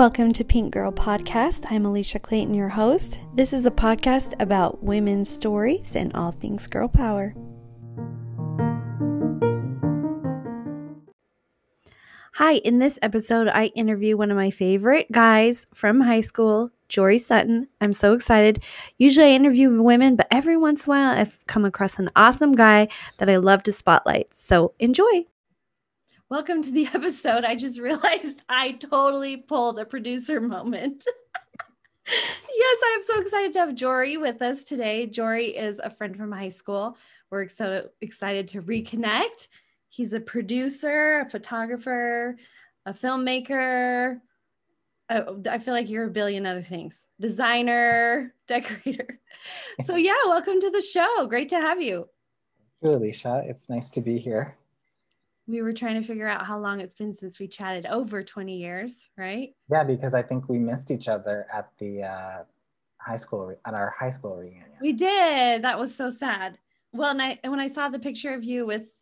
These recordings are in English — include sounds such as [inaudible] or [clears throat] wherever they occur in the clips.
Welcome to Pink Girl Podcast. I'm Alicia Clayton, your host. This is a podcast about women's stories and all things girl power. Hi, in this episode, I interview one of my favorite guys from high school, Jory Sutton. I'm so excited. Usually I interview women, but every once in a while I've come across an awesome guy that I love to spotlight. So enjoy. Welcome to the [laughs] episode. I just realized [laughs] I totally pulled a producer moment. [laughs] yes, I'm so excited to have Jory with us today. Jory is a friend from high school. We're so excited to reconnect. He's a producer, a photographer, a filmmaker. Uh, I feel like you're a billion other things designer, decorator. So, yeah, welcome to the show. Great to have you. Thank you, Alicia. It's nice to be here we were trying to figure out how long it's been since we chatted over 20 years right? Yeah because i think we missed each other at the uh, high school re- at our high school reunion. We did. That was so sad. Well and, I, and when i saw the picture of you with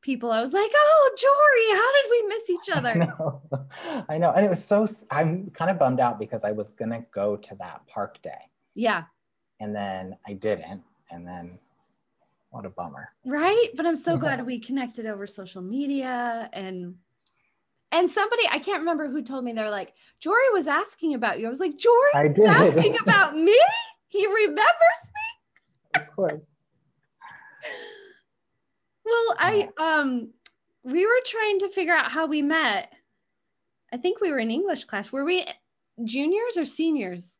people i was like oh jory how did we miss each other? I know. [laughs] I know. And it was so i'm kind of bummed out because i was gonna go to that park day. Yeah. And then i didn't. And then what a bummer. Right. But I'm so yeah. glad we connected over social media and and somebody I can't remember who told me they're like, Jory was asking about you. I was like, Jory I did. asking [laughs] about me? He remembers me? Of course. well, I um we were trying to figure out how we met. I think we were in English class. Were we juniors or seniors?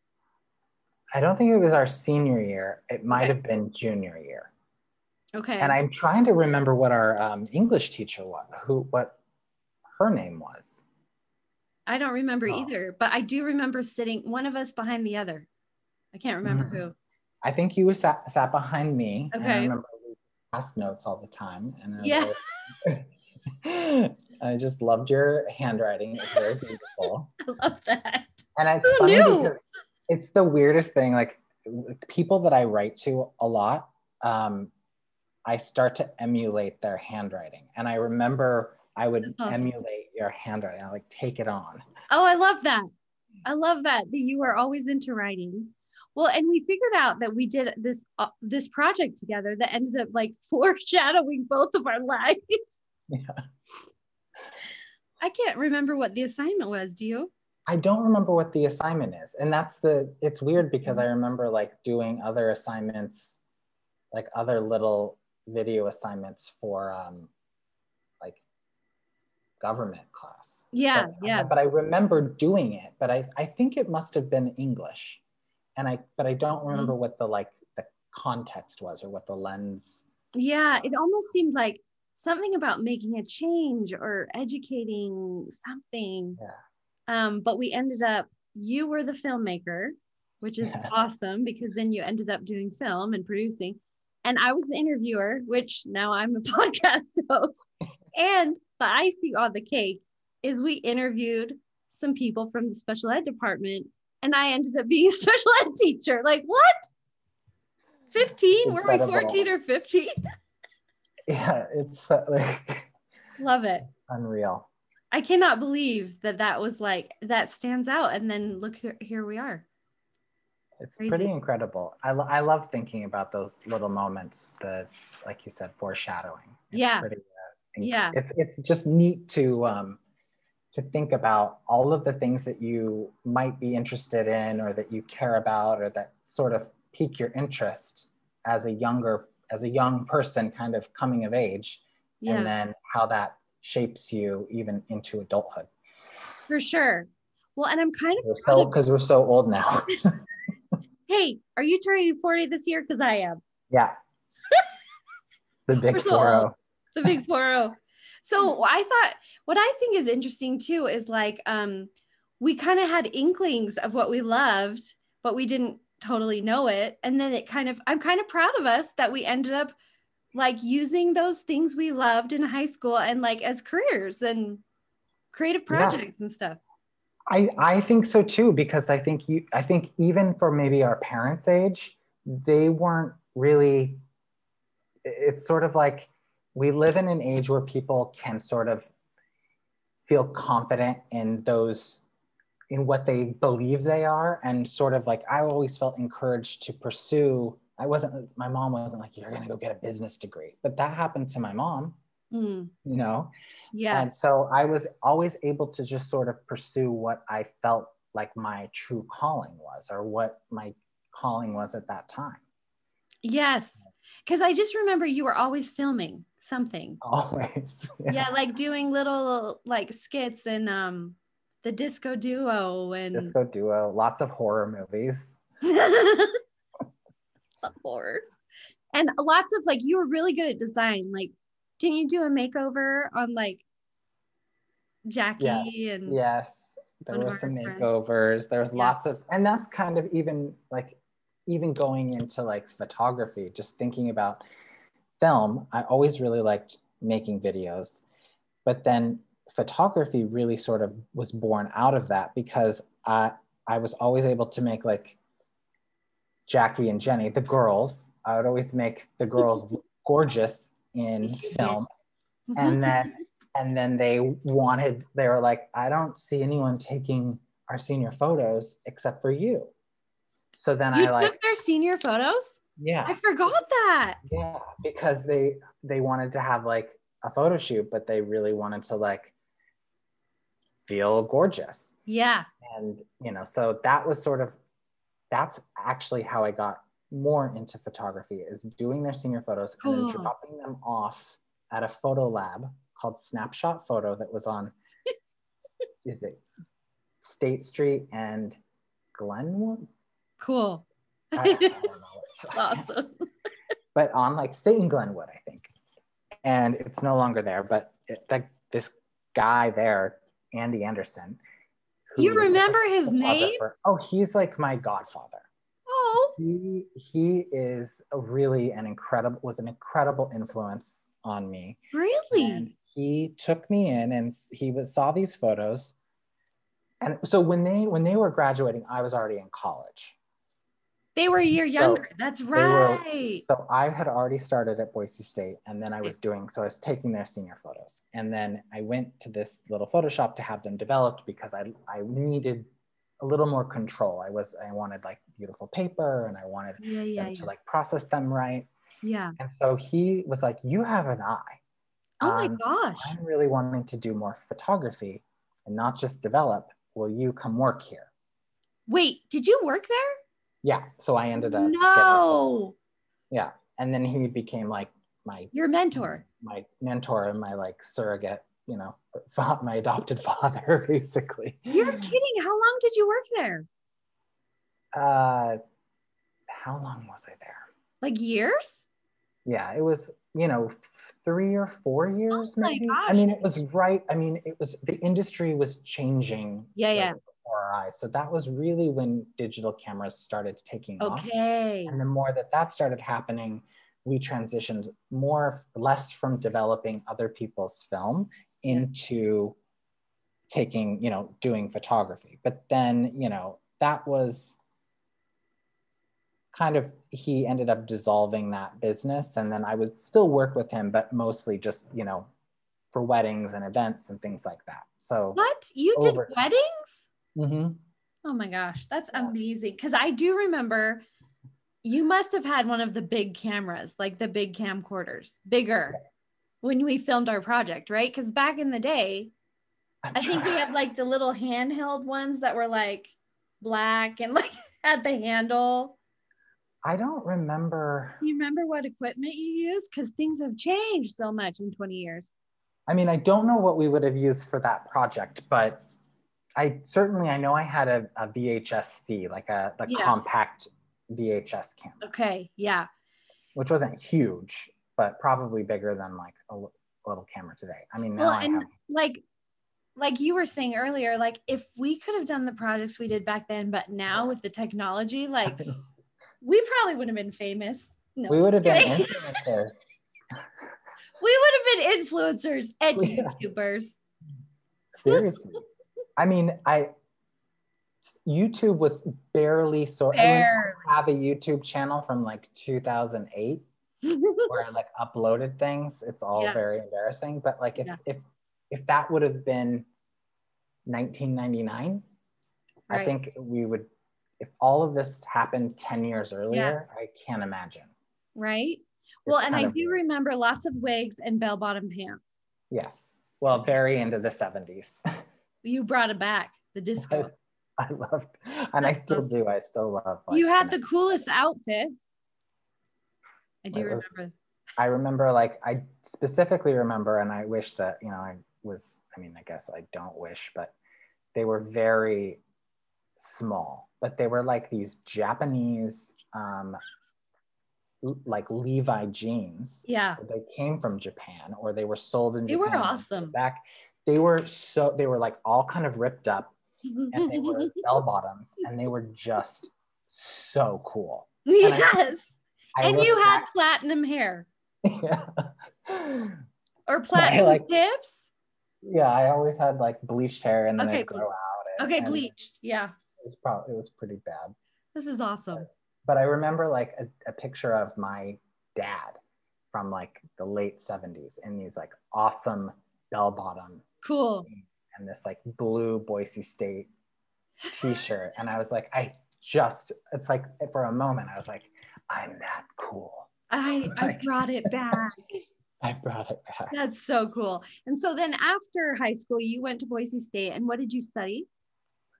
I don't think it was our senior year. It might okay. have been junior year. Okay. And I'm trying to remember what our um, English teacher was, who what her name was. I don't remember oh. either, but I do remember sitting one of us behind the other. I can't remember mm-hmm. who. I think you sat, sat behind me. Okay. I remember we passed notes all the time. And yeah. I, [laughs] I just loved your handwriting. It's very beautiful. [laughs] I love that. And it's who funny knew? because it's the weirdest thing. Like people that I write to a lot, um, I start to emulate their handwriting. And I remember I would awesome. emulate your handwriting. I like take it on. Oh, I love that. I love that that you are always into writing. Well, and we figured out that we did this uh, this project together that ended up like [laughs] foreshadowing both of our lives. Yeah. I can't remember what the assignment was. Do you? I don't remember what the assignment is. And that's the it's weird because I remember like doing other assignments like other little video assignments for um, like government class. Yeah, but, yeah. But I remember doing it, but I, I think it must have been English. And I but I don't mm-hmm. remember mm-hmm. what the like the context was or what the lens. Yeah, it almost seemed like something about making a change or educating something. Yeah. Um, but we ended up you were the filmmaker, which is yeah. [laughs] awesome because then you ended up doing film and producing and I was the interviewer, which now I'm a [laughs] podcast host. And the icing on the cake is we interviewed some people from the special ed department, and I ended up being a [laughs] special ed teacher. Like, what? 15? Were we 14 or 15? [laughs] yeah, it's uh, like, love it. Unreal. I cannot believe that that was like, that stands out. And then look, here, here we are. It's Crazy. pretty incredible. I, lo- I love thinking about those little moments, the like you said, foreshadowing. It's yeah. Pretty, uh, yeah. It's it's just neat to um, to think about all of the things that you might be interested in, or that you care about, or that sort of pique your interest as a younger as a young person, kind of coming of age, yeah. and then how that shapes you even into adulthood. For sure. Well, and I'm kind of so because we're so old now. [laughs] hey, are you turning 40 this year? Because I am. Yeah. [laughs] the big 4 The big 4 So I thought what I think is interesting too is like um we kind of had inklings of what we loved, but we didn't totally know it. And then it kind of I'm kind of proud of us that we ended up like using those things we loved in high school and like as careers and creative projects yeah. and stuff. I, I think so too, because I think you I think even for maybe our parents' age, they weren't really it's sort of like we live in an age where people can sort of feel confident in those in what they believe they are and sort of like i always felt encouraged to pursue i wasn't my mom wasn't like you're to go get a business degree but that happened to my mom Mm, you know yeah. and so i was always able to just sort of pursue what i felt like my true calling was or what my calling was at that time yes. Because I just remember you were always filming something. [laughs] always Yeah. [laughs] like doing little like skits and um the disco duo and disco duo lots of horror movies [laughs] horrors. And lots of like you were really good at design. Like, didn't you do a makeover on like Jackie and yes. There were some friends. makeovers. There's Yeah. lots of and that's kind of even like even going into like photography just thinking about film i always really liked making videos. But then photography really sort of was born out of that because i i was always able to make like jackie and jenny the girls. I would always make the girls [laughs] look gorgeous in film mm-hmm. and then and then they wanted they were like i don't see anyone taking our senior photos except for you so then you i like took their senior photos? yeah I forgot that. yeah because they they wanted to have like a photo shoot but they really wanted to like feel gorgeous Yeah. and you know so that was sort of that's actually how i got more into photography is doing their senior photos and Cool. then oh. dropping them off at a photo lab called snapshot photo that was on [laughs] is it state street and glenwood Cool. I, I [laughs] don't know. That's awesome. [laughs] but on like state and glenwood i think and it's no longer there but it, like this guy there andy anderson You remember his name? oh he's like my godfather Oh, he he is a really an incredible was an incredible influence on me really? and he took me in and he was, saw these photos and so when they when they were graduating i was already in college They were a year younger. That's were- right. so i had already started at boise state and then i was doing so i was taking their senior photos and then i went to this little photoshop to have them developed because i i needed a little more control i was i wanted like beautiful paper and i wanted yeah, yeah, them yeah. to like process them right yeah. And so he was like, You have an eye. Oh my Um, gosh. I'm really wanting to do more photography and not just develop. Will you come work here? Wait, did you work there? Yeah. So I ended up. No, yeah. And then he became like my your mentor. my mentor and my like surrogate, you know, my adopted [laughs] father, [laughs] basically. You're kidding. How long did you work there? Uh, how long was I there? Like years? Yeah, it was, you know, three or four years, Oh my maybe. I mean, it was right. I mean, it was the industry was changing. Yeah, like, yeah. Before our eyes. So that was really when digital cameras started taking off. Okay. And the more that that started happening, we transitioned more, less from developing other people's film into taking, you know, doing photography. But then, you know, that was kind of, he ended up dissolving that business. And then I would still work with him, but mostly just, you know, for weddings and events and things like that. So, What? You did time. weddings? Mhm. Oh my gosh, that's Yeah. amazing. Because I do remember you must have had one of the big cameras, like the big camcorders, bigger when we filmed our project, right? Because back in the day, I'm I think we trying- had like the little handheld ones that were like black and [laughs] like had the handle. I don't remember. You remember what equipment you used? Because things have changed so much in 20 years. I mean, I don't know what we would have used for that project, but I certainly I know I had a, a VHS-C, like a the Yeah. compact VHS camera, Okay. Yeah. which wasn't huge, but probably bigger than like a l- little camera today. I mean, now Well, I and have. like, like you were saying earlier, like if we could have done the projects we did back then, but now with the technology, like [laughs] we probably would have been famous. No, we would have been influencers. [laughs] we would have been influencers and [laughs] Yeah. YouTubers. Seriously. I mean, I YouTube was barely so. I mean, have a YouTube channel from like 2008. [laughs] where I like uploaded things. It's all Yeah. very embarrassing. But like if Yeah. if if that would have been 1999, I think we would, if all of this happened 10 years earlier, I can't imagine. right? Well, It's and I do weird. remember lots of wigs and bell bottom pants. Yes. Well, very into the 70s. [laughs] You brought it back, the disco. [laughs] I loved, and I still do. I still love. Like, you had the coolest outfits. I do was- remember. I remember, like, I specifically remember, and I wish that you know I was. I mean, I guess I don't wish, but they were very small. But they were like these Japanese, um, like Levi jeans. Yeah. They came from Japan, or they were sold in. Japan. They were awesome. Back, they were so they were like all kind of ripped up, and they were [laughs] bell bottoms, and they were just so cool. [laughs] Yes. I and you had back- platinum hair yeah. [laughs] or platinum like- tips. yeah, I always had like bleached hair and then Okay, grow out. and- Okay, bleached. Yeah. It was probably it was pretty bad. This is awesome. But I remember like a, a picture of my dad from like the late 70s in these like awesome bell bottom Cool. and this like blue Boise State t-shirt. and I was like, I just it's like for a moment I was like, I'm that cool. I [laughs] I brought it back. [laughs] I brought it back. That's so cool. And so then after high school, you went to Boise State and what did you study?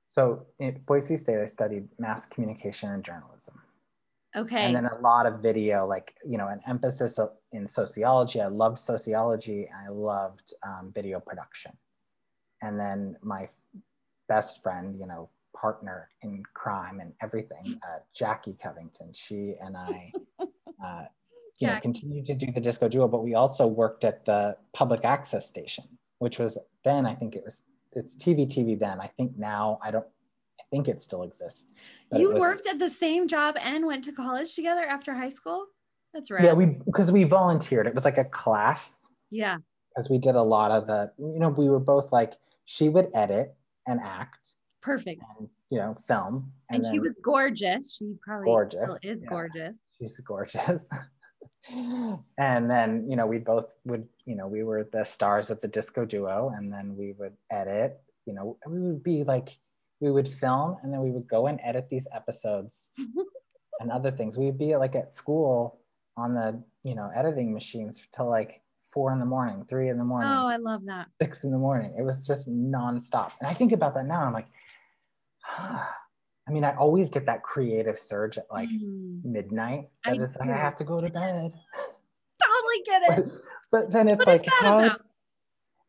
So at Boise State, I studied mass communication and journalism. Okay. And then a lot of video, like, you know, an emphasis in sociology. I loved sociology and I loved um, video production. And then my best friend, you know, partner in crime and everything, uh, Jackie Covington, she and I, [laughs] uh, you know, continued to do the disco duo, but we also worked at the public access station, which was then, I think it was, it's TV TV then. I think now, I don't, I think it still exists. you was- worked at the same job and went to college together after high school? That's right. Yeah, we because we volunteered. It was like a class yeah. because we did a lot of the. You know, we were both like she would edit and act Perfect. and you know film, And, and, she was gorgeous. She probably Gorgeous, still is yeah. gorgeous. she's gorgeous. [laughs] and then you know we both would you know we were the stars of the disco duo, and then we would edit. You know, we would be like we would film, and then we would go and edit these episodes [laughs] and other things. We'd be like at school on the you know editing machines till like four in the morning, three in the morning, Oh, I love that. six in the morning. It was just nonstop. And I think about that now. I'm like, I mean, I always get that creative surge at like Mm. midnight. I it's like I have to go to bed. [laughs] Totally get it. [laughs] But, but then it's What like, how about?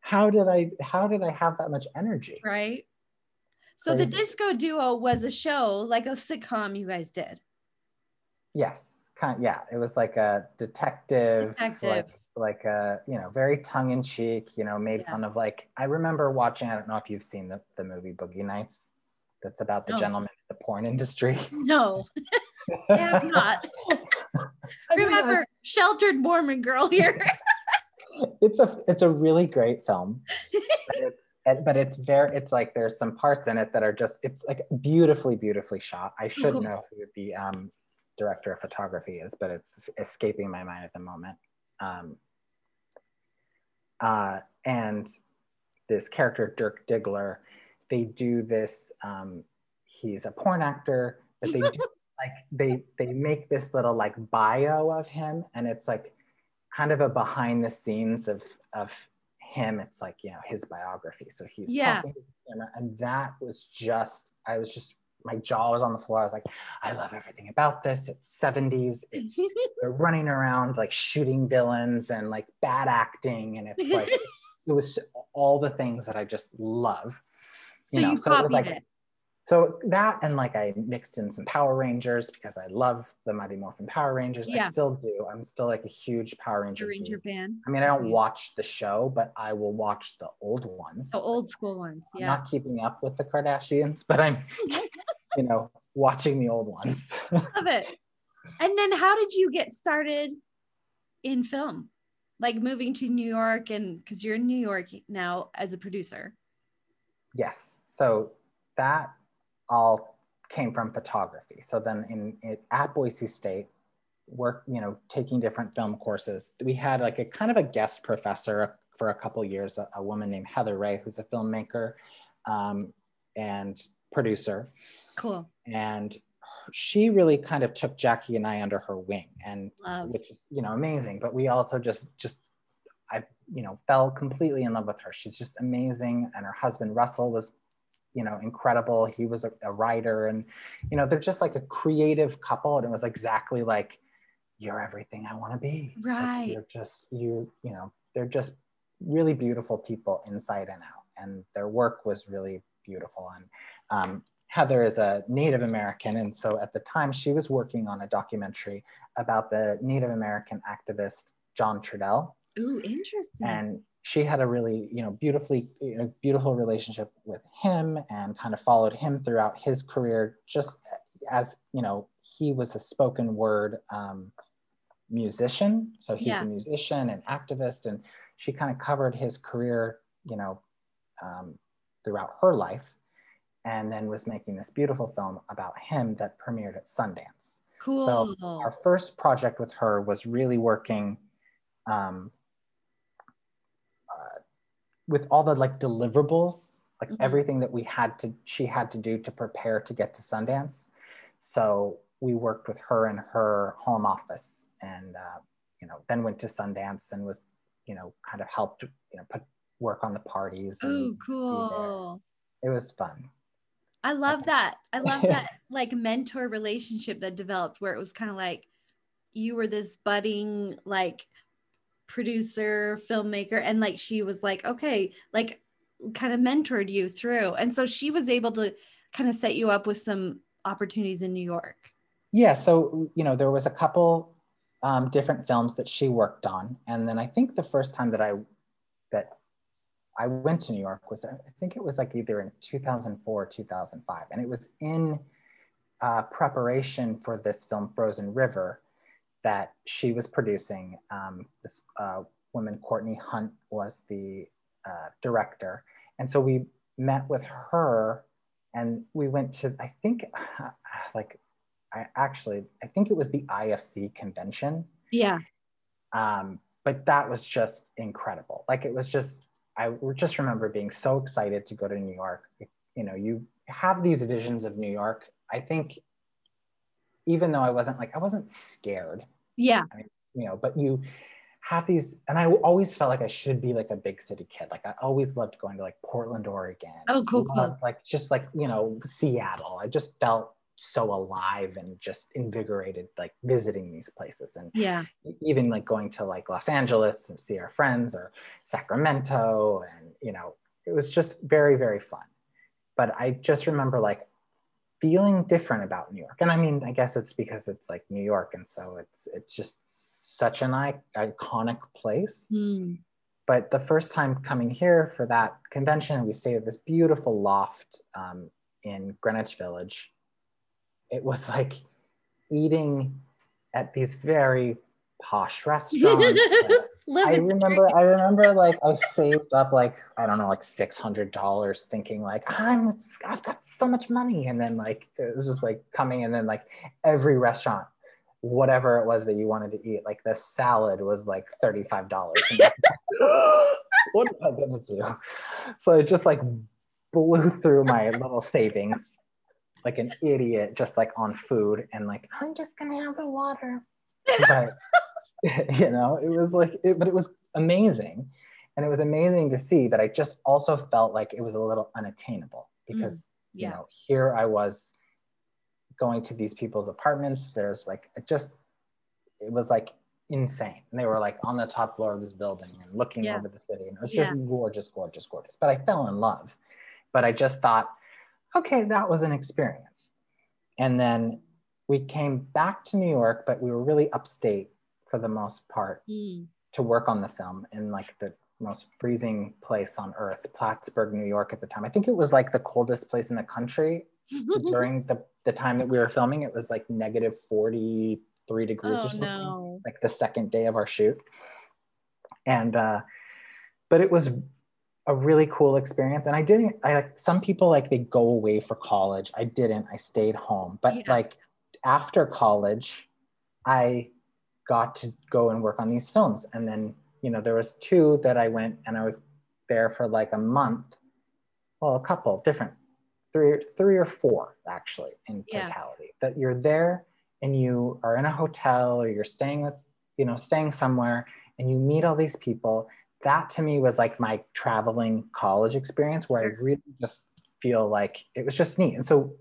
how did I how did I have that much energy? Right. So the disco duo was a show, like a sitcom you guys did. Yes, kind of, yeah. It was like a detective, Detective. like like a you know very tongue in cheek. You know, made Yeah. fun of like I remember watching. I don't know if you've seen the the movie Boogie Nights. That's about the No. gentleman in the porn industry. No, [laughs] I have not. I mean, Remember, sheltered Mormon girl here. [laughs] it's a it's a really great film. but it's but it's very it's like there's some parts in it that are just it's like beautifully beautifully shot. I should Cool. know who the um, director of photography is, but it's escaping my mind at the moment. Um, uh, and this character Dirk Diggler, they do this. Um, he's a porn actor, but they do [laughs] like they they make this little like bio of him, and it's like kind of a behind the scenes of of him. It's like you know his biography. So he's Yeah. talking to the camera, and that was just I was just my jaw was on the floor. I was like, I love everything about this. It's 70s. It's [laughs] they're running around like shooting villains and like bad acting, and it's like [laughs] it was all the things that I just love. So you it was like it. so that and like I mixed in some Power Rangers because I love the Mighty Morphin Power Rangers. Yeah. I still do. I'm still like a huge Power Ranger. Ranger band. I mean, I don't watch the show, but I will watch the old ones. The old school ones. I'm Yeah. not keeping up with the Kardashians, but I'm, [laughs] you know, watching the old ones. Love it. And then how did you get started in film? Like moving to New York and because you're in New York now as a producer. yes. So that all came from photography. So then in, in at Boise State, work, you know, taking different film courses. We had like a kind of a guest professor for a couple years, a, a woman named Heather Rae, who's a filmmaker. Um, and producer. Cool. And she really kind of took Jackie and I under her wing, and Love. which is you know amazing. But we also just just I you know fell completely in love with her. She's just amazing, and her husband Russell was you know incredible. He was a, a writer, and you know they're just like a creative couple, and it was exactly like you're everything I want to be. Like, Right. you're just you you know they're just really beautiful people inside and out, and their work was really beautiful. And um, Heather is a Native American, and so at the time she was working on a documentary about the Native American activist John Trudell, Ooh, interesting. and she had a really you know beautifully you know, beautiful relationship with him and kind of followed him throughout his career just as you know he was a spoken word um, musician so he's Yeah. a musician and activist and she kind of covered his career you know um, throughout her life and then was making this beautiful film about him that premiered at sundance cool. so our first project with her was really working um, with all the like deliverables like Mhm. everything that we had to she had to do to prepare to get to sundance so we worked with her in her home office and uh, you know then went to sundance and was you know kind of helped you know put work on the parties and Ooh, cool. it was fun I love that. I love that [laughs] like mentor relationship that developed where it was kind of like you were this budding like producer, filmmaker, and like she was like, okay, like kind of mentored you through. And so she was able to kind of set you up with some opportunities in New York. Yeah, so you know, there was a couple um, different films that she worked on, and then I think the first time that I that I went to New York was I think it was like either in 2004 or 2005, and it was in uh, preparation for this film Frozen River that she was producing. Um, this uh, woman, Courtney Hunt, was the uh, director, and so we met with her, and we went to I think [sighs] like I actually, I think it was the IFC convention. Yeah. Um, but that was just incredible. Like it was just, I just remember being so excited to go to New York. You know, you have these visions of New York. I think, even though I wasn't like, I wasn't scared, Yeah. I mean, you know, but you have these, and I always felt like I should be like a big city kid. Like I always loved going to like Portland, Oregon. Oh, cool, cool. Like just like, you know, Seattle. I just felt so alive and just invigorated like visiting these places and Yeah. even like going to like Los Angeles and see our friends or Sacramento and you know it was just very very fun but I just remember like feeling different about New York and I mean I guess it's because it's like New York and so it's it's just such an I- iconic place Hmm. but the first time coming here for that convention we stayed at this beautiful loft um, in Greenwich Village it was like eating at these very posh restaurants. [laughs] Live I it. remember, I remember, like I saved up like I don't know, like six hundred dollars, thinking like I'm, I've got so much money, and then like it was just like coming, and then like every restaurant, whatever it was that you wanted to eat, like the salad was like thirty five dollars. [laughs] [laughs] what am I gonna do? So I just like blew through my little savings like an idiot just like on food and like i'm just gonna have the water but [laughs] you know it was like it, but it was amazing. And it was amazing to see but i just also felt like it was a little unattainable mm, because yeah. you know here i was going to these people's apartments. There's like it just it was like insane. And they were like on the top floor of this building and looking Yeah. over the city. And it was Yeah. just gorgeous gorgeous gorgeous. But i fell in love. But i just thought okay that was an experience. And then we came back to new york but we were really upstate for the most part Hmm. to work on the film in like the most freezing place on earth plattsburgh new york at the time. I think it was like the coldest place in the country [laughs] during the, the time that we were filming. It was like negative 43 degrees oh or something no. like the second day of our shoot. And uh but it was a really cool experience. And i didn't i like some people like they go away for college. I didn't. I stayed home. But Yeah. like after college i got to go and work on these films and then you know there was two that i went and i was there for like a month well a couple different three, three or four actually in Yeah. totality. That you're there and you are in a hotel or you're staying with, you know, staying somewhere and you meet all these people. That to me was like my traveling college experience where I really just feel like it was just neat. And so,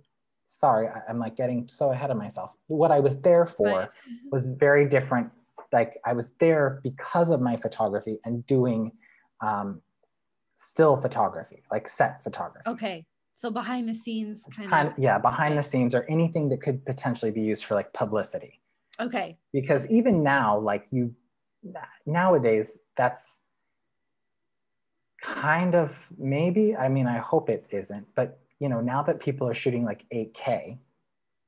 sorry, I, I'm like getting so ahead of myself. What I was there for Right. [laughs] was very different. Like I was there because of my photography and doing um, still photography, like set photography. Okay. So behind the scenes kind, Kind of. of, yeah, behind the scenes or anything that could potentially be used for like publicity. Okay. Because even now, like you nowadays, that's kind of maybe, I mean, I hope it isn't, but you know, now that people are shooting like 8K,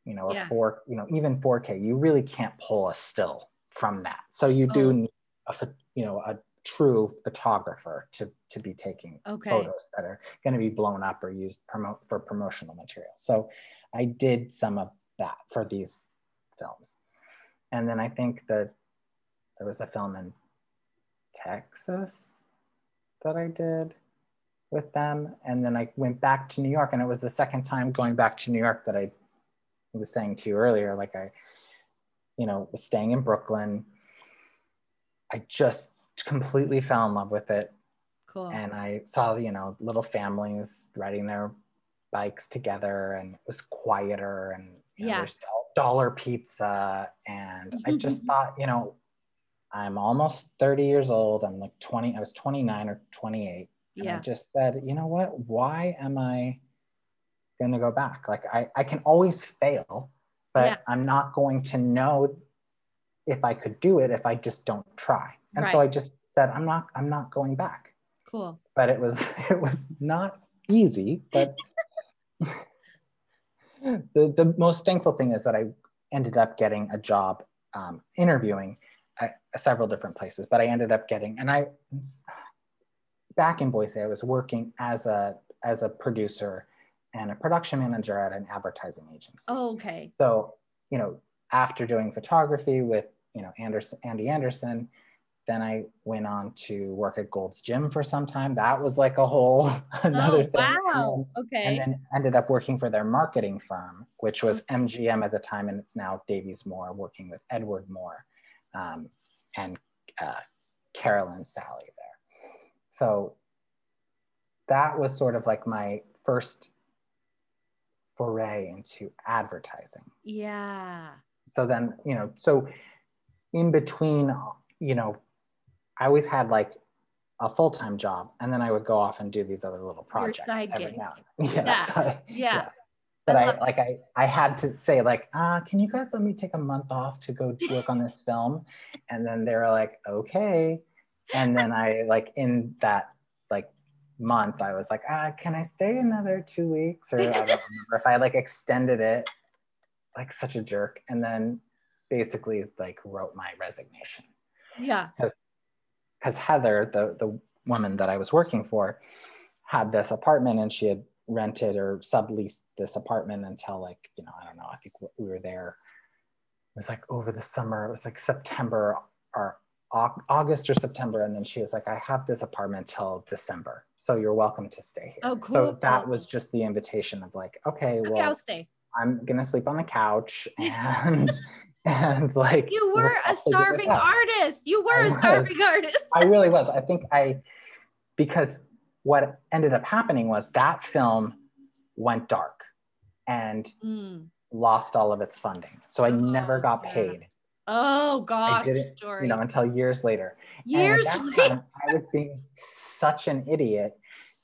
you know, or Yeah. four, you know, even 4K, you really can't pull a still from that. So you do Oh. need a, you know, a true photographer to to be taking Okay. photos that are going to be blown up or used promote for promotional material. So I did some of that for these films. And then I think that there was a film in Texas that I did with them. And then I went back to New York, and it was the second time going back to New York that I was saying to you earlier. Like I, you know, was staying in Brooklyn. I just completely fell in love with it Cool. and I saw you know little families riding their bikes together, and it was quieter, and you know, Yeah. there's dollar pizza, and I just [laughs] thought, you know, I'm almost 30 years old. I'm like 20. I was 29 or 28, and I yeah. just said, you know what? Why am I going to go back? Like I, I can always fail, but Yeah. I'm not going to know if I could do it if I just don't try. And so I just said, I'm not, I'm not going back Cool. but it was [laughs] it was not easy but [laughs] the, the most thankful thing is that i ended up getting a job um, interviewing at several different places but i ended up getting and i back in boise i was working as a as a producer and a production manager at an advertising agency Oh, okay. so you know after doing photography with you know anderson andy anderson then i went on to work at gold's gym for some time that was like a whole [laughs] another oh, thing And wow. then- Okay. and then ended up working for their marketing firm which was mgm at the time and it's now davies moore working with edward moore um, and uh, carolyn sally there so that was sort of like my first foray into advertising yeah. so then you know so in between you know i always had like a full-time job and then i would go off and do these other little projects every now. Yeah. [laughs] Yes, I- Yeah. but I I, like I I had to say like uh can you guys let me take a month off to go work on this film and then they were like okay and then I like in that like month I was like ah can I stay another two weeks or I don't [laughs] remember if I like extended it like such a jerk and then basically like wrote my resignation Yeah. because Heather, the the woman that I was working for, had this apartment and she had rented or subleased this apartment until like you know I don't know I think we were there. It was like over the summer. It was like September or August or September, and then she was like, "I have this apartment till December, so you're welcome to stay here." Oh, cool. So that was just the invitation of like, okay, Okay, well, I'll stay. I'm gonna sleep on the couch [laughs] and and like You were a starving artist. You were I a was. starving artist. I really was. I think I, because what ended up happening was that film went dark and Mm. lost all of its funding. So I never Oh, got paid, Oh gosh, didn't, story. you know, until years later. Years and at that later. time, I was being such an idiot,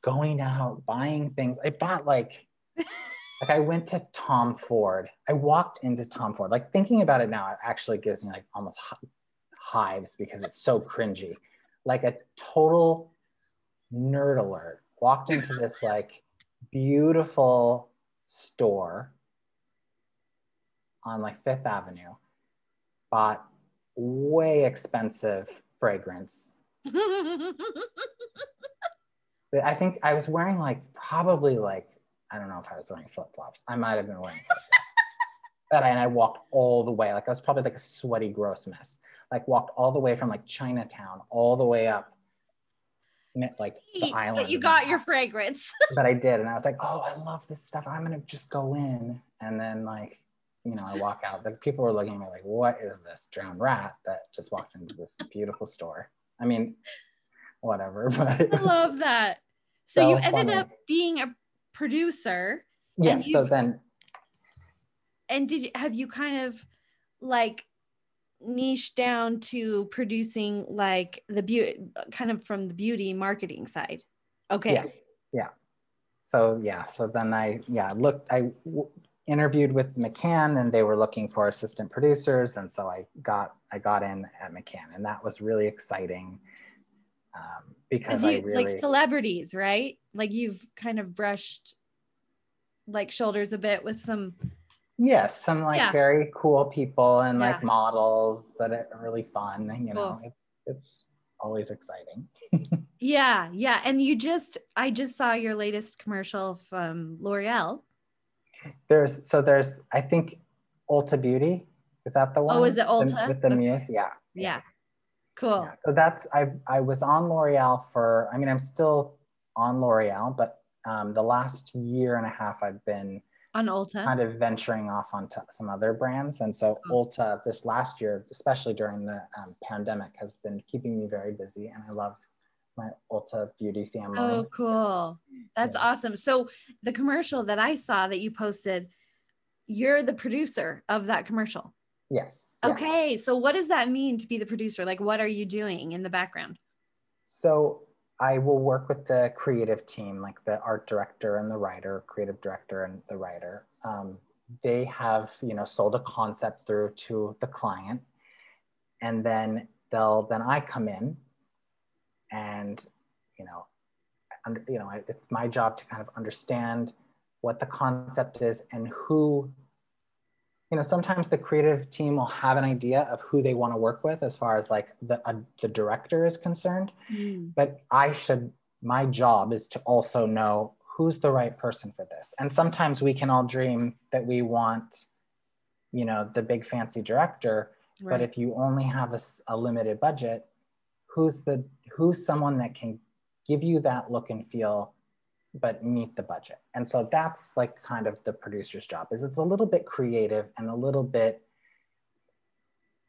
going out buying things. I bought like, [laughs] like I went to Tom Ford. I walked into Tom Ford. Like thinking about it now, it actually gives me like almost hives because it's so cringy. Like a total nerd alert. Walked into this like beautiful store on like Fifth Avenue. Bought way expensive fragrance [laughs] but I think I was wearing like probably like I don't know if I was wearing flip flops. I might have been wearing. flip-flops. [laughs] but I, and I walked all the way. Like I was probably like a sweaty, gross mess. Like walked all the way from like Chinatown all the way up like the island. But you got your fragrance. but I did, and I was like, oh, I love this stuff. I'm gonna just go in, and then like, you know, I walk out. The people were looking at me like, what is this drowned rat that just walked into this beautiful store? I mean, whatever. [laughs] But I love that. So, so you ended funny. up being a producer. Yes. So then. And did you have you kind of like niche down to producing like the beauty kind of from the beauty marketing side okay yes yeah so yeah so then i yeah looked I w- interviewed with mccann and they were looking for assistant producers and so i got i got in at mccann and that was really exciting um, because you, I really, like celebrities right like you've kind of brushed like shoulders a bit with some Yes, some like yeah. very cool people and yeah. like models that are really fun. You know, cool. it's it's always exciting. [laughs] yeah, yeah. And you just I just saw your latest commercial from L'Oreal. There's so there's I think Ulta Beauty. Is that the one? Oh, is it Ulta? with the okay. muse? Yeah. Yeah. Cool. Yeah. So that's I I was on L'Oreal for I mean I'm still on L'Oreal, but um, the last year and a half I've been on Ulta kind of venturing off onto some other brands and so oh. Ulta this last year especially during the um, pandemic has been keeping me very busy and I love my Ulta beauty family. Oh, cool. That's yeah. awesome. So the commercial that I saw that you posted, you're the producer of that commercial. Yes. Okay. Yeah. So what does that mean to be the producer? Like what are you doing in the background? So I will work with the creative team, like the art director and the writer, creative director and the writer. Um, they have, you know, sold a concept through to the client, and then they'll then I come in, and you know, under, you know, it's my job to kind of understand what the concept is and who you know sometimes the creative team will have an idea of who they want to work with as far as like the uh, the director is concerned mm. but i should my job is to also know who's the right person for this and sometimes we can all dream that we want you know the big fancy director right. but if you only have a, a limited budget who's the who's someone that can give you that look and feel but meet the budget. And so that's like kind of the producer's job is it's a little bit creative and a little bit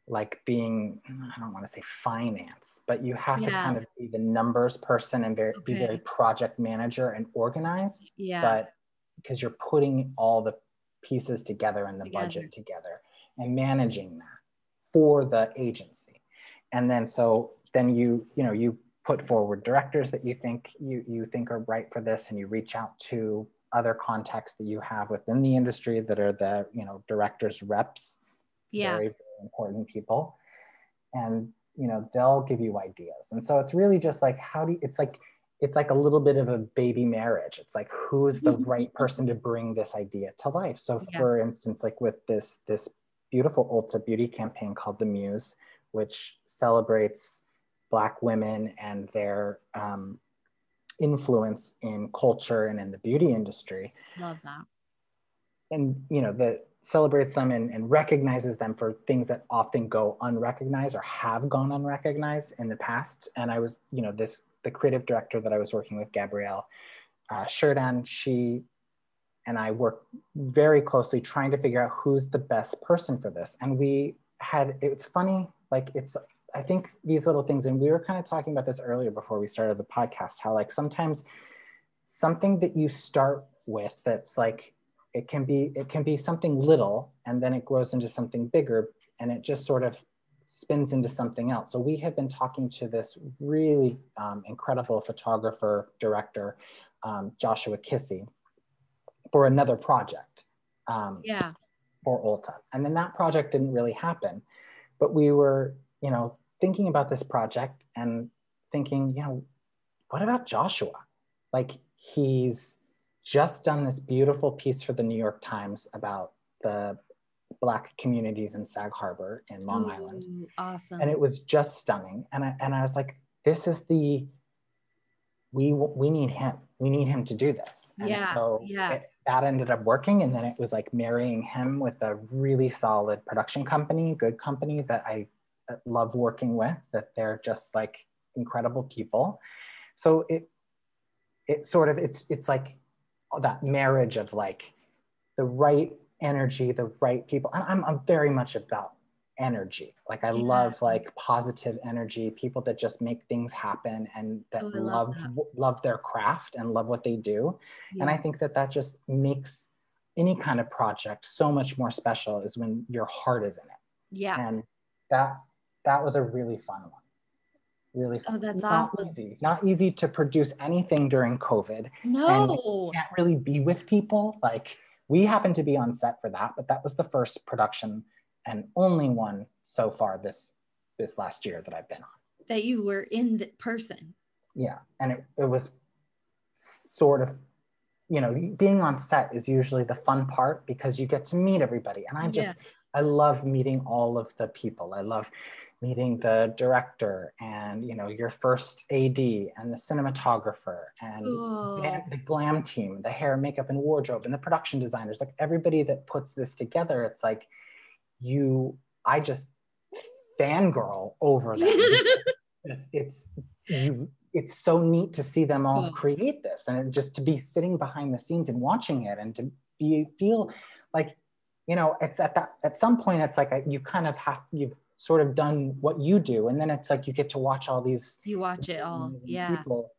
like being I don't want to say finance, but you have yeah. to kind of be the numbers person and very, okay. be very project manager and organized. Yeah. But because you're putting all the pieces together and the together. budget together and managing that for the agency. And then so then you, you know, you put forward directors that you think you, you think are right for this and you reach out to other contacts that you have within the industry that are the you know directors reps yeah. very, very important people. And you know they'll give you ideas. And so it's really just like how do you, it's like it's like a little bit of a baby marriage. It's like who's the [laughs] right person to bring this idea to life? So yeah. for instance like with this this beautiful ulta beauty campaign called the muse which celebrates Black women and their um, influence in culture and in the beauty industry. Love that. And, you know, that celebrates them and, and recognizes them for things that often go unrecognized or have gone unrecognized in the past. And I was, you know, this, the creative director that I was working with, Gabrielle uh, Sherdan, she and I worked very closely trying to figure out who's the best person for this. And we had, it was funny, like it's I think these little things, and we were kind of talking about this earlier before we started the podcast, how like sometimes something that you start with that's like it can be it can be something little and then it grows into something bigger and it just sort of spins into something else. So we have been talking to this really um, incredible photographer director, um, Joshua Kissi, for another project. Um, yeah. For Ulta, and then that project didn't really happen, but we were you know, thinking about this project and thinking, you know, what about Joshua? Like he's just done this beautiful piece for the New York Times about the black communities in Sag Harbor in Long Ooh, Island. Awesome. And it was just stunning. And I, and I was like, this is the, we, we need him. We need him to do this. And yeah, so yeah. It, that ended up working. And then it was like marrying him with a really solid production company, good company that I love working with, that they're just like incredible people. so it it sort of it's it's like that marriage of like the right energy the right people and i'm, I'm very much about energy like i yeah. love like positive energy people that just make things happen and that oh, love love, that. love their craft and love what they do yeah. and i think that that just makes any kind of project so much more special is when your heart is in it yeah and that that was a really fun one really fun. Oh, that's not awesome. easy. Not easy to produce anything during COVID. No. And you can't really be with people. Like we happened to be on set for that, but that was the first production and only one so far this this last year that I've been on. That you were in the person. Yeah. And it, it was sort of you know being on set is usually the fun part because you get to meet everybody and i just yeah. I love meeting all of the people. I love meeting the director and you know your first ad and the cinematographer and the, the glam team the hair makeup and wardrobe and the production designers. Like everybody that puts this together it's like you i just fangirl over them. [laughs] It's, it's you it's so neat to see them all create this and just to be sitting behind the scenes and watching it and to be feel like you know it's at that at some point it's like a, you kind of have you've sort of done what you do. And then it's like you get to watch all these you watch it all. yeah. people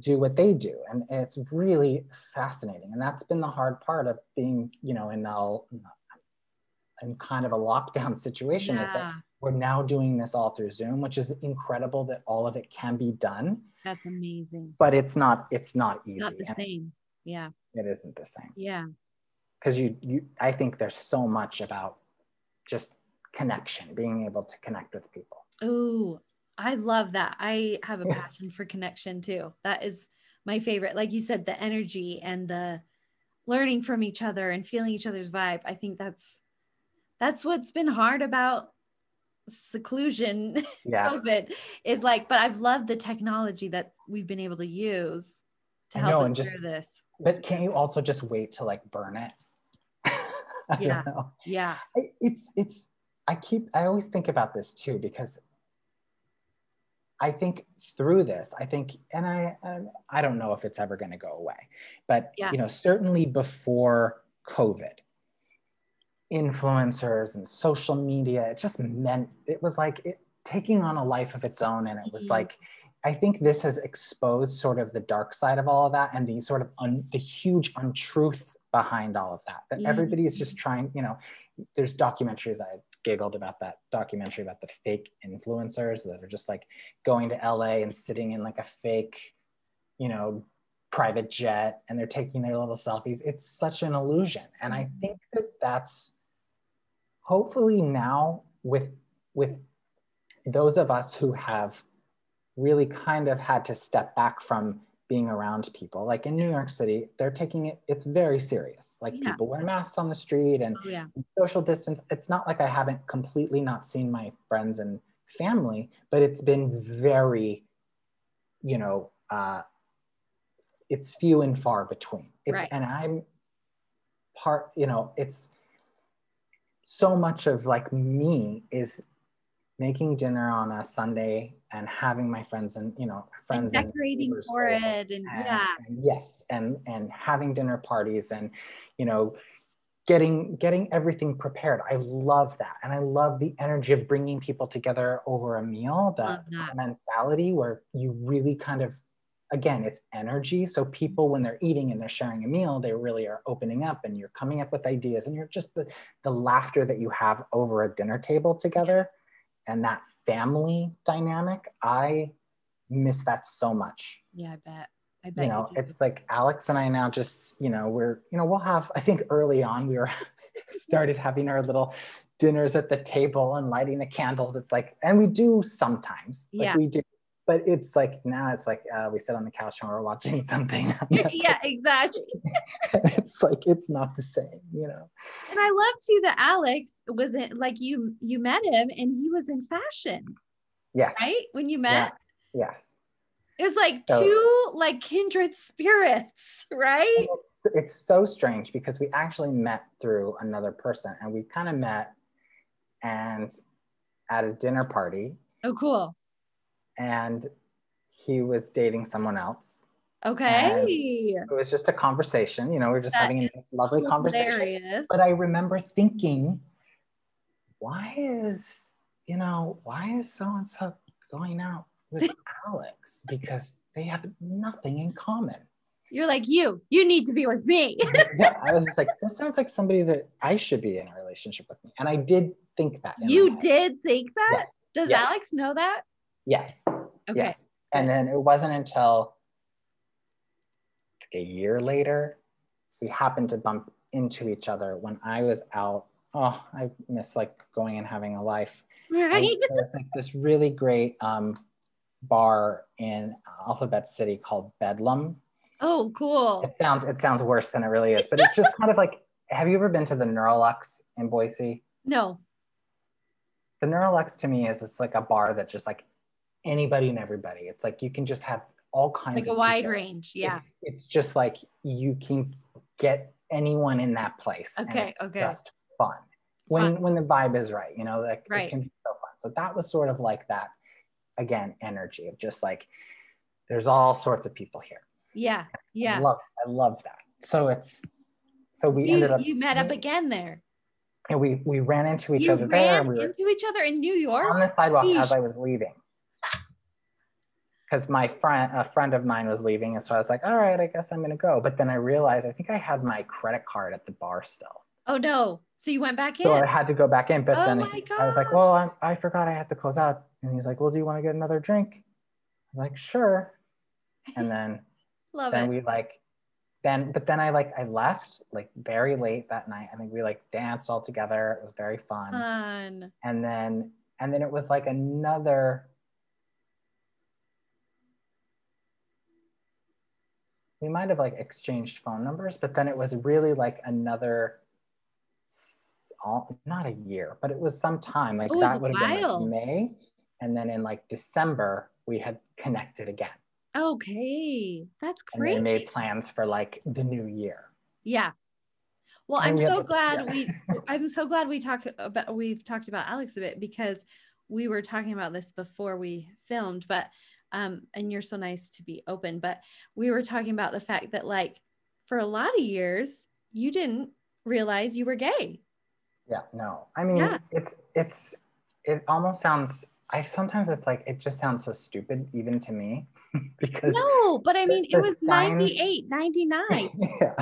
do what they do. And it's really fascinating. And that's been the hard part of being you know in a in kind of a lockdown [laughs] situation yeah. is that we're now doing this all through zoom which is incredible that all of it can be done. That's amazing. But it's not it's not easy not the same. yeah. it isn't the same. Yeah because you you i think there's so much about just connection, being able to connect with people. Oh, I love that. I have a [laughs] passion for connection too. That is my favorite. Like you said, the energy and the learning from each other and feeling each other's vibe. I think that's that's what's been hard about seclusion [laughs] yeah. covid is like but i've loved the technology that we've been able to use to help know, us just, this but can't you also just wait to like burn it [laughs] yeah yeah it's it's I keep, I always think about this too, because I think through this, I think, and I, I don't know if it's ever going to go away, but yeah. you know, certainly before COVID, influencers and social media, it just meant it was like it taking on a life of its own, and it was mm-hmm. like. I think this has exposed sort of the dark side of all of that and the sort of un, the huge untruth behind all of that. That mm-hmm. everybody is just trying, you know, there's documentaries I giggled about that documentary about the fake influencers that are just like going to LA and sitting in like a fake, you know, private jet and they're taking their little selfies. It's such an illusion. And I think that that's hopefully now with with those of us who have really kind of had to step back from being around people. Like in New York City, they're taking it, it's very serious. Like yeah. people wear masks on the street and oh, yeah. social distance. It's not like I haven't completely not seen my friends and family, but it's been very, you know, uh, it's few and far between. It's, right. And I'm part, you know, it's so much of like me is making dinner on a Sunday and having my friends and you know friends and decorating and for it and, and yeah. and yes and and having dinner parties and you know getting getting everything prepared. I love that. And i love the energy of bringing people together over a meal that, that. mentality where you really kind of again it's energy. So people when they're eating and they're sharing a meal they really are opening up and you're coming up with ideas and you're just the the laughter that you have over a dinner table together. And that family dynamic, I miss that so much. Yeah, I bet. I bet you know, you it's like Alex and I now just, you know, we're, you know, we'll have, I think early on we were [laughs] started having our little dinners at the table and lighting the candles. It's like, and we do sometimes, like yeah. we do but it's like now it's like uh, we sit on the couch and we're watching [laughs] something. yeah, exactly. [laughs] it's like it's not the same, you know. And I love too that Alex was it like you you met him and he was in fashion. Yes. Right when you met. Yeah. Yes. It was like so, two like kindred spirits, [laughs] right? It's, it's so strange because we actually met through another person and we kind of met and at a dinner party. Oh, cool and he was dating someone else. Okay. It was just a conversation, you know, we are just That having this lovely conversation. But I remember thinking, why is, you know, why is so and so going out with [laughs] Alex? Because they have nothing in common. You're like, you, you need to be with me. [laughs] yeah, I was just like, this sounds like somebody that I should be in a relationship with me. And I did think that. you did think that? Yes. Does Yes. Alex know that? Yes. Okay. Yes. And then it wasn't until a year later we happened to bump into each other when I was out. Oh, I miss like going and having a life. Right. And there was like this really great um, bar in Alphabet City called Bedlam. Oh, cool. It sounds it sounds worse than it really is, but it's just kind of like. Have you ever been to the Neurolux in Boise? No. The Neurolux to me is it's like a bar that just like anybody and everybody. It's like you can just have all kinds Like a wide people. range. Yeah. It's, it's just like you can get anyone in that place. Okay, it's oh, okay. Just fun. When Fun. when the vibe is right, you know, like Right. it can be so fun. So that was sort of like that again, energy of just like there's all sorts of people here. Yeah. I Yeah. love I love that. So it's so we You, ended up you met up again there. and we we ran into each you other there ran and we into each other in New York. on the sidewalk as I was leaving. Because my friend, a friend of mine was leaving, and so I was like, "All right, I guess I'm gonna go." But then I realized I think I had my credit card at the bar still, oh no. So you went back in. so I had to go back in. But Oh then he- I was like, "Well, I, I forgot I had to close out," and he's like, "Well, do you want to get another drink?" I'm like, "Sure." And [laughs] then Love then it. we like, then but then I like I left like very late that night. I think we like danced all together. It was very fun. Fun. and then and then it was like another we might have like exchanged phone numbers but then it was really like another all, not a year but it was some time like Oh, that would have been like may and then in like december we had connected again Okay. That's great. and they made plans for like the new year Yeah. Well, And I'm we so the- glad yeah. we [laughs] I'm so glad we talk about we've talked about Alex a bit because we were talking about this before we filmed, but um and you're so nice to be open, but we were talking about the fact that like for a lot of years you didn't realize you were gay. Yeah, no. I mean, Yeah. it's it's it almost sounds I sometimes it's like it just sounds so stupid even to me [laughs] because No, but I the- mean it was signs- 98, 99. [laughs] yeah.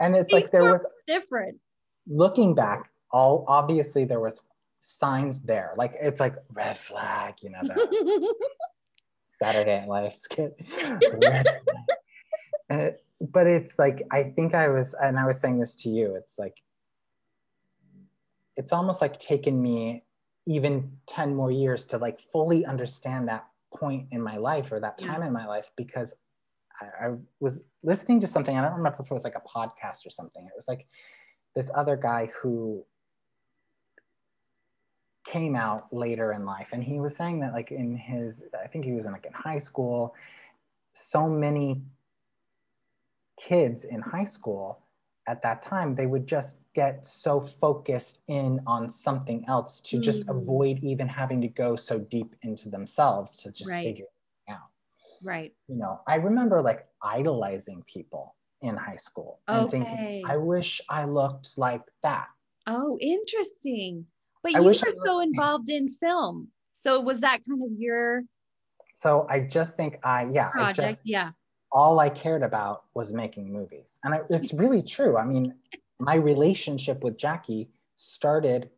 And it's These like there was different. looking back, all obviously there was signs there. Like it's like red flag, you know, the [laughs] Saturday Night Live skit. [laughs] Uh, but it's like I think I was, and I was saying this to you. It's like it's almost like taken me even ten more years to like fully understand that point in my life or that Yeah. time in my life because I, I was listening to something. I don't remember if it was like a podcast or something. It was like this other guy who came out later in life and he was saying that like in his i think he was in like in high school so many kids in high school at that time they would just get so focused in on something else to just Mhm. avoid even having to go so deep into themselves to just Right. figure it out right. you know i remember like idolizing people in high school and Okay. thinking i wish i looked like that Oh, interesting. But I you I were so involved in film. So was that kind of your so i just think i yeah i project? just yeah. all I cared about was making movies. And I, it's [laughs] really true. I mean, my relationship with Jackie started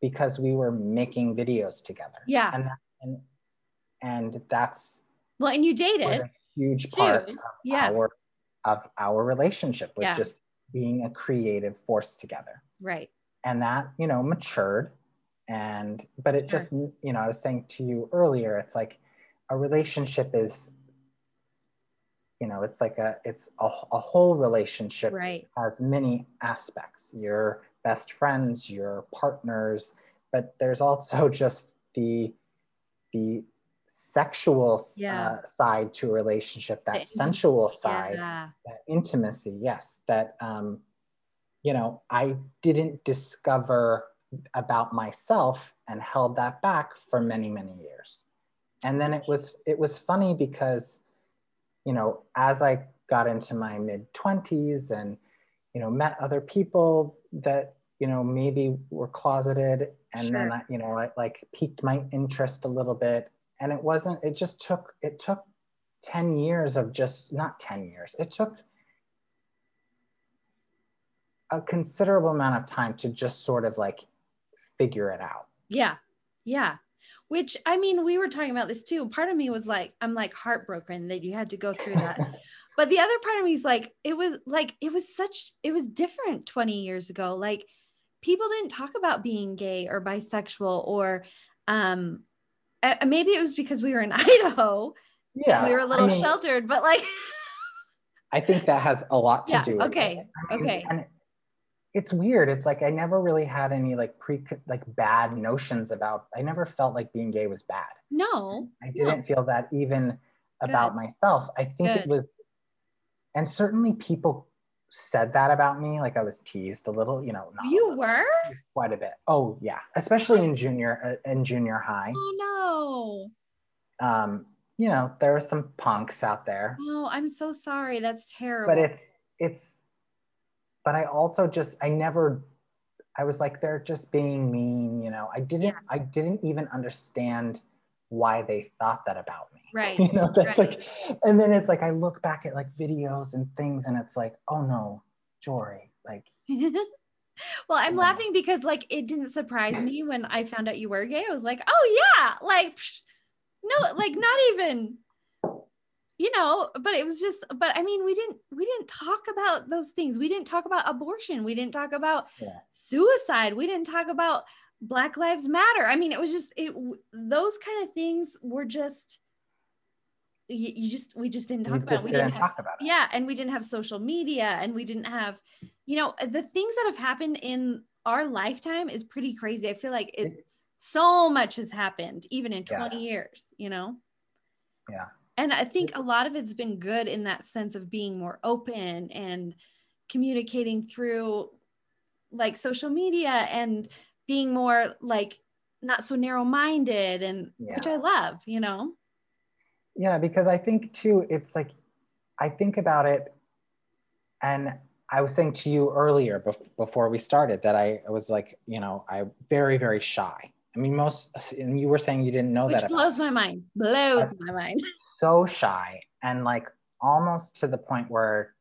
because we were making videos together. Yeah. And that, and, and that's Well, and you was dated. a huge part too. of Yeah. our of our relationship was Yeah. just being a creative force together. Right. And that, you know, matured. And but it just, you know, I was saying to you earlier, it's like a relationship is you know it's like a it's a, a whole relationship Right. has many aspects your best friends your partners but there's also [laughs] just the the sexual Yeah. uh, side to a relationship that The sensual side Yeah. that intimacy yes that um you know i didn't discover about myself and held that back for many many years and then it was it was funny because you know as i got into my mid 20s and you know met other people that you know maybe were closeted and Sure. then I, you know I like piqued my interest a little bit and it wasn't it just took it took 10 years of just not 10 years it took a considerable amount of time to just sort of like figure it out Yeah. Yeah. Which I mean, we were talking about this too. Part of me was like, I'm like heartbroken that you had to go through that. [laughs] but the other part of me is like, it was like, it was such, it was different 20 years ago. Like people didn't talk about being gay or bisexual or, um, maybe it was because we were in [laughs] Idaho. yeah we were a little mean, sheltered, but like, [laughs] I think that has a lot to Yeah, do with okay, it. I mean, okay. And it's weird. It's like I never really had any like pre like bad notions about I never felt like being gay was bad. no, I didn't feel that even about Good. myself. I think Good. it was and certainly people said that about me like I was teased a little, you know, not you little, were? quite a bit. Oh yeah, especially in junior uh, in junior high. Oh no. Um you know, there were some punks out there. no. Oh, I'm so sorry. That's terrible. but it's it's but i also just i never i was like they're just being mean you know i didn't Yeah. i didn't even understand why they thought that about me [laughs] Right, you know that's right. like and then it's like i look back at like videos and things and it's like oh no jory like [laughs] well, I'm Yeah. laughing because like it didn't surprise me when I found out you were gay. I was like, oh yeah, like psh, no, like not even, you know. But it was just, but I mean, we didn't we didn't talk about those things. We didn't talk about abortion. We didn't talk about Yeah. suicide. We didn't talk about Black Lives Matter. I mean, it was just it. Those kind of things were just. You, you just we just didn't talk we about. just we didn't have talk about it yeah and we didn't have social media and we didn't have you know the things that have happened in our lifetime is pretty crazy i feel like it It- so much has happened even in Yeah. 20 years you know Yeah. And i think a lot of it's been good in that sense of being more open and communicating through like social media and being more like not so narrow minded and which i love you know? Yeah, because I think too, it's like I think about it, and I was saying to you earlier bef- before we started that I was like, you know, I very very shy. I mean, most, and you were saying you didn't know which that blows my mind blows my mind [laughs] so shy and like almost to the point where,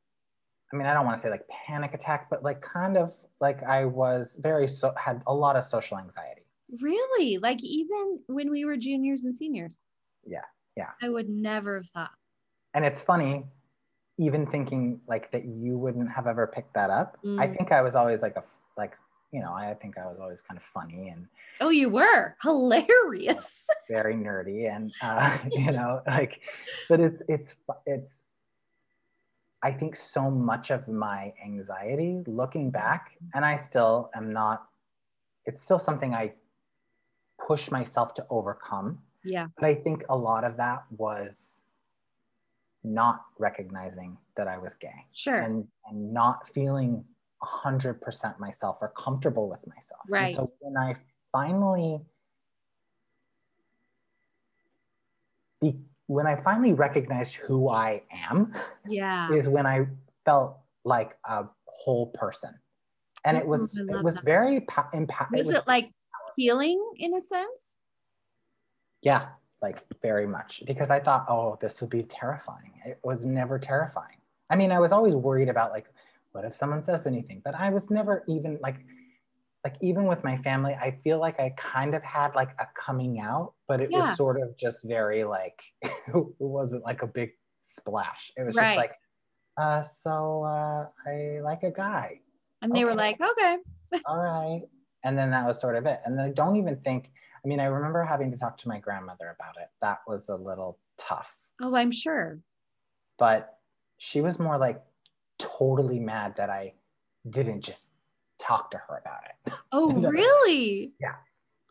I mean, I don't want to say like panic attack, but like kind of like I was very so had a lot of social anxiety. Really? Like even when we were juniors and seniors? Yeah, yeah. I would never have thought. and it's funny even thinking like that you wouldn't have ever picked that up i Mm. think i was always like a you know i think i was always kind of funny and Oh, you were hilarious. [laughs] very nerdy and uh, [laughs] you know like but it's it's it's i think so much of my anxiety looking back and i still am not it's still something i push myself to overcome Yeah. but i think a lot of that was not recognizing that i was gay Sure. and, and not feeling 100% myself or comfortable with myself. And Right. so when I finally be, when I finally recognized who I am yeah. is when I felt like a whole person. And it was mm-hmm, it was that. very pa- impact Was it like healing in a sense? yeah, like very much because I thought, oh, this would be terrifying. It was never terrifying. I mean, I was always worried about like, what if someone says anything? But I was never even like, like even with my family, I feel like I kind of had like a coming out, but it Yeah. was sort of just very like, [laughs] it wasn't like a big splash. It was Right. just like, uh, so uh, I like a guy. And they were like, okay. All right. And then that was sort of it. And then I don't even think, I mean, I remember having to talk to my grandmother about it. That was a little tough, Oh, I'm sure. but she was more like totally mad that I didn't just talk to her about it. [laughs] Oh, really? Yeah.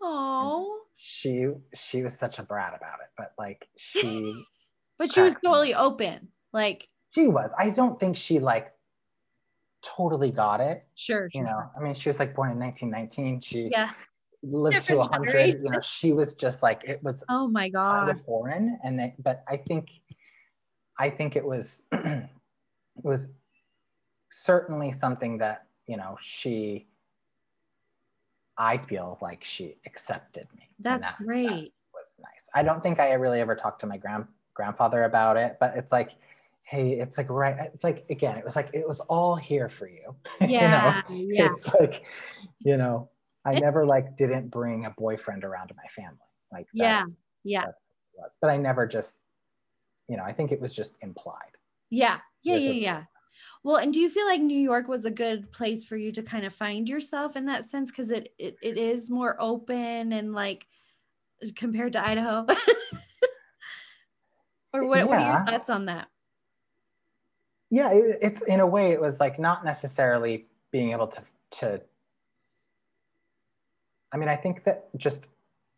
Oh. She she was such a brat about it, but like she [laughs] But she was Cracked me up. totally open. Like, she was. I don't think she like totally got it. sure, You sure. know, I mean, she was like born in 1919. She Yeah. lived to Different 100 generation. you know she was just like it was Oh my kind god. of foreign and they, but i think i think it was [clears throat] it was certainly something that you know she i feel like she accepted me That's that- that great. was nice i don't think i really ever talked to my grand grandfather about it but it's like hey it's like right it's like again it was like it was all here for you Yeah. [laughs] you know yeah. it's like you know i never like didn't bring a boyfriend around to my family like Yeah, that's, yeah. that's what it was but i never just you know i think it was just implied Yeah. Yeah. Yeah. Yeah. Well, and do you feel like New York was a good place for you to kind of find yourself in that sense? Because it, it it is more open and like compared to Idaho. [laughs] or what, what are your thoughts on that? yeah it, it's in a way it was like not necessarily being able to to i mean i think that just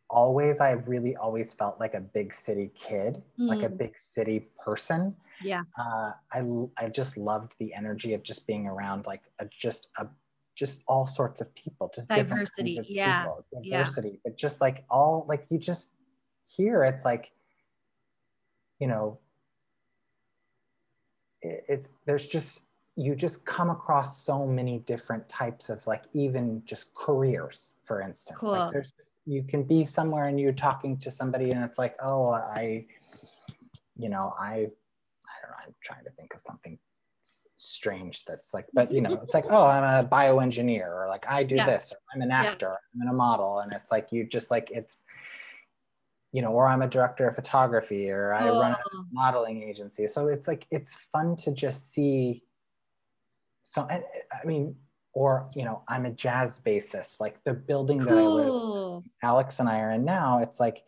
always i really always felt like a big city kid like a Mm. big city person Yeah. uh, I I just loved the energy of just being around like a, just a just all sorts of people, just Diversity, yeah, people, yeah. diversity, but just like all like you just here, it's like you know, it, it's there's just you just come across so many different types of like even just careers, for instance. Cool. Like there's just, you can be somewhere and you're talking to somebody and it's like, oh, I, you know, I, know, I'm trying to think of something strange that's like, but you know, it's like, oh, I'm a bioengineer or like I do Yeah. this or I'm an Yeah. actor, I'm in a model. And it's like, you just like, it's, you know, or I'm a director of photography or I oh. run a Oh, modeling agency. So it's like it's fun to just see. So I, I mean, or you know, I'm a jazz bassist. Like the building that I live. Alex and I are in now. It's like,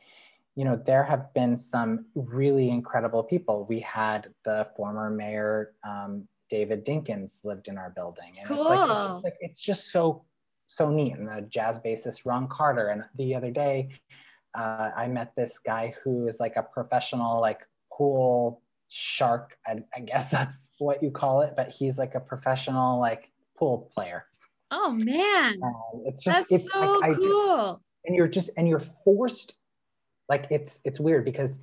you know, there have been some really incredible people. We had the former mayor um, David Dinkins lived in our building, and it's like, it's just, like it's just so so neat. And the jazz bassist Ron Carter. And the other day, uh, I met this guy who is like a professional like pool shark. I, I guess [laughs] that's what you call it, but he's like a professional like pool player. Oh man. Um, it's just That's it's so like, I just, cool. and you're just and you're forced like it's it's weird because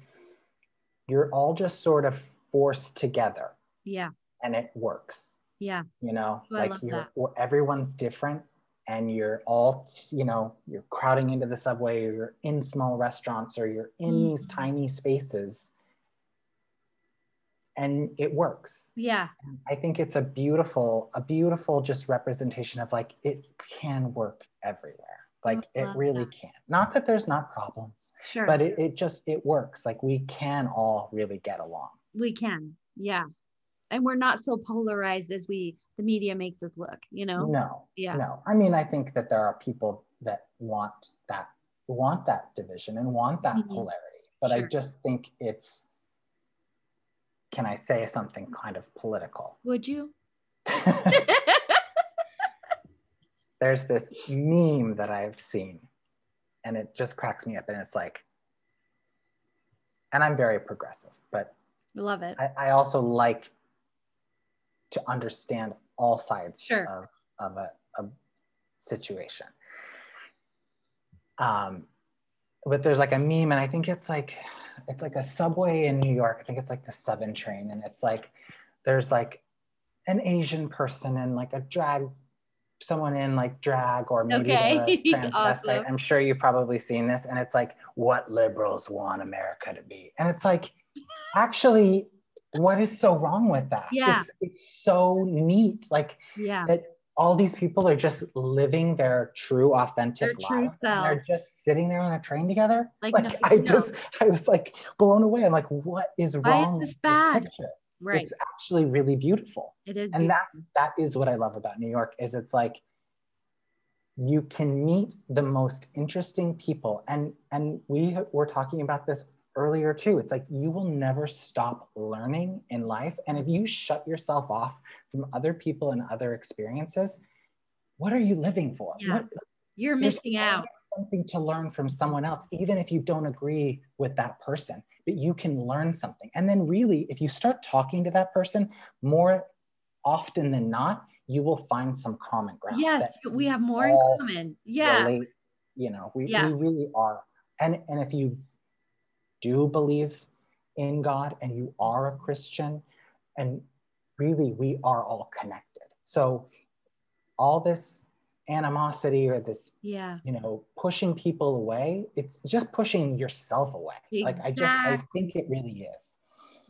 you're all just sort of forced together yeah. and it works Yeah. you know Oh, like you're that. everyone's different and you're all you know you're crowding into the subway or you're in small restaurants or you're in these Mhm. tiny spaces and it works Yeah. i think it's a beautiful a beautiful just representation of like it can work everywhere like it really that. can not that there's not problems Sure. but it, it just it works like we can all really get along we can. Yeah. And we're not so polarized as we the media makes us look, you know? no Yeah. no i mean i think that there are people that want that want that division and want that Mhm. polarity but i just think it's can i say something kind of political Would you? [laughs] [laughs] there's this meme that i've seen and it just cracks me up and it's like and i'm very progressive but Love it. I, I also like to understand all sides Sure. of, of a, a situation. Um, but there's like a meme, and I think it's like it's like a subway in New York. I think it's like the seven train, and it's like there's like an Asian person and like a drag someone in like drag or maybe Okay. [laughs] transvestite. Awesome. I'm sure you've probably seen this, and it's like what liberals want America to be, and it's like actually what is so wrong with that Yeah. it's it's so neat like Yeah. that all these people are just living their true authentic Their true lives and they're just sitting there on a train together Like, like, no, i no. just i was like blown away i'm like what is Why wrong is this bad? Right. it's actually really beautiful it is. and beautiful. that's that is what i love about new york is it's like you can meet the most interesting people and and we were talking about this earlier too it's like you will never stop learning in life and if you shut yourself off from other people and other experiences what are you living for Yeah. what, You're missing out. something to learn from someone else even if you don't agree with that person but you can learn something and then really if you start talking to that person more often than not you will find some common ground Yes, we have more in common. Yeah. relate you know we, Yeah. we really are and and if you do believe in god and you are a christian and really we are all connected so all this animosity or this Yeah. you know pushing people away it's just pushing yourself away like i just i think it really is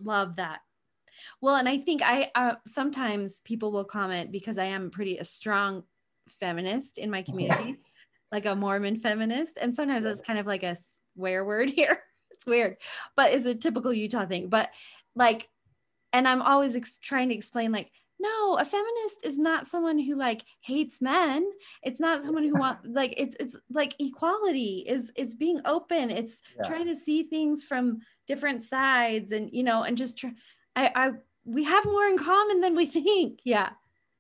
Love that. Well, and I think I uh, sometimes people will comment because I am pretty a strong feminist in my [laughs] community, like a Mormon feminist, and sometimes that's kind of like a swear word [laughs] here. It's weird, but it's a typical Utah thing. But like, and I'm always ex- trying to explain like. No, a feminist is not someone who like hates men. It's not someone who want [laughs] like it's it's like equality is it's being open. It's Yeah. trying to see things from different sides and you know and just try I, I we have more in common than we [laughs] think yeah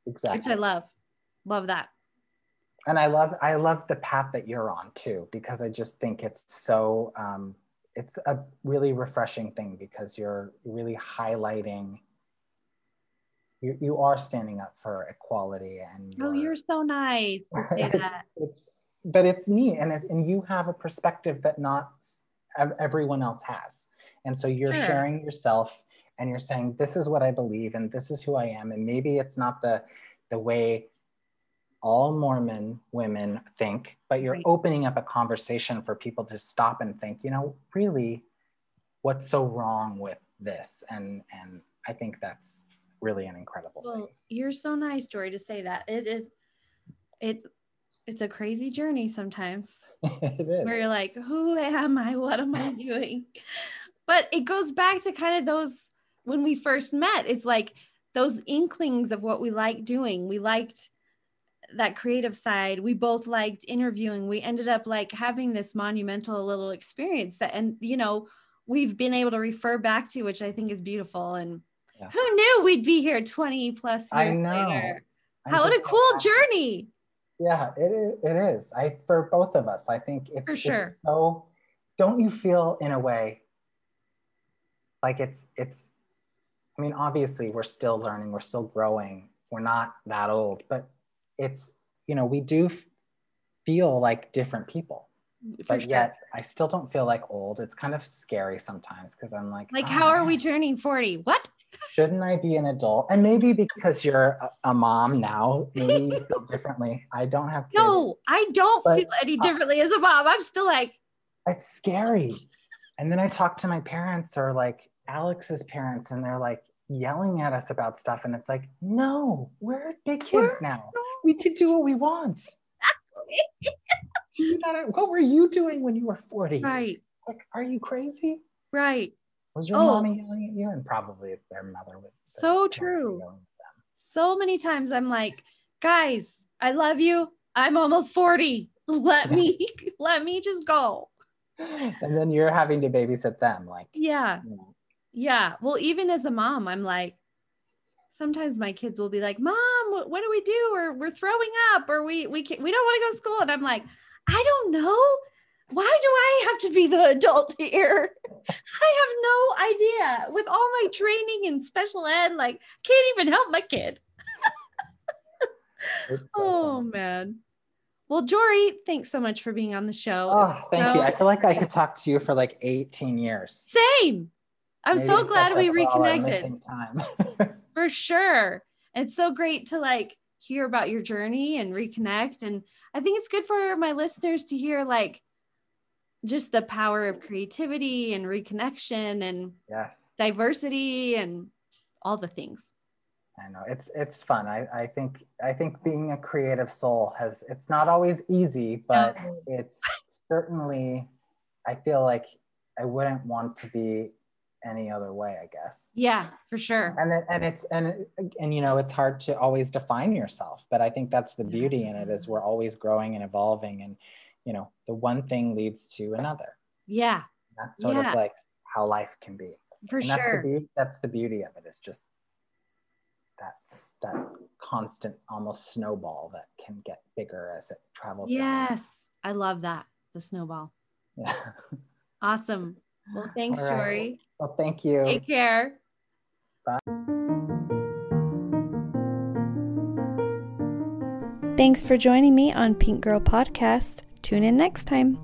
exactly which i love love that and i love i love the path that you're on too because i just think it's so um, it's a really refreshing thing because you're really highlighting you, you are standing up for equality and oh you're so nice to [laughs] say it's, that it's but it's neat and, it, and you have a perspective that not everyone else has and so you're Sure. sharing yourself and you're saying this is what i believe and this is who i am and maybe it's not the the way all mormon women think but you're Right. opening up a conversation for people to stop and think you know really what's so wrong with this and and i think that's really an incredible well thing you're so nice jory to say that. It it it it's a crazy journey sometimes. [laughs] It is. Where you're like who am i? What am i doing? But it goes back to kind of those when we first met it's like those inklings of what we like doing. We liked that creative side. We both liked interviewing. We ended up like having this monumental little experience that and you know we've been able to refer back to which i think is beautiful and Yeah. who knew we'd be here 20 plus years I know. later I'm how what a cool happy. journey Yeah, it is. It is. I for both of us. I think it's, For sure. it's so. Don't you feel in a way like it's it's? I mean, obviously, we're still learning. We're still growing. We're not that old, but it's you know we do f- feel like different people, but sure yet I still don't feel like old. It's kind of scary sometimes because I'm like, like "Oh, how are we turning 40 what Shouldn't I be an adult? And maybe because you're a, a mom now, maybe you feel [laughs] differently. I don't have kids. No, I don't But- feel any uh, differently as a mom. I'm still like, it's scary. [laughs] And then I talk to my parents or like Alex's parents, and they're like yelling at us about stuff. And it's like, no, we're big kids We're- now. We can do what we want. [laughs] Not, what were you doing when you were 40? right, Like, are you crazy? right. Was your Oh. mommy yelling at you? And probably their mother would. So their parents were true. yelling at them. So many times I'm like, guys, I love you. I'm almost 40. Let me, [laughs] [laughs] let me just go. And then you're having to babysit them. Like, Yeah. you know, Yeah. Well, even as a mom, I'm like, sometimes my kids will be like, Mom, what, what do we do? Or we're throwing up, or we we can, we don't want to go to school. And I'm like, I don't know. Why do I have to be the adult [laughs] here? I have no idea. With all my training in special ed, like can't even help my kid. [laughs] Oh man. Well, Jory, thanks so much for being on the show. Oh, thank so- you. I feel like I could talk to you for like 18 years. Same. I'm Maybe so glad we like all our reconnected. Time. [laughs] for sure. It's so great to like hear about your journey and reconnect. And I think it's good for my listeners to hear like just the power of creativity and reconnection and yes, diversity and all the things. I know it's it's fun. I, I think I think being a creative soul has it's not always easy, but No. it's certainly I feel like I wouldn't want to be any other way. I guess. Yeah, for sure. and then, and it's and and you know it's hard to always define yourself but i think that's the beauty in it is we're always growing and evolving and you know the one thing leads to another Yeah, that's sort Yeah. of like how life can be for and that's the sure. beauty that's the beauty of it it is just that's that constant almost snowball that can get bigger as it travels down. Yes, I love that. The snowball. yeah Awesome. Well, thanks, All right. Jory. well thank you Take care. Bye. Thanks for joining me on Pink Girl Podcast. Tune in next time.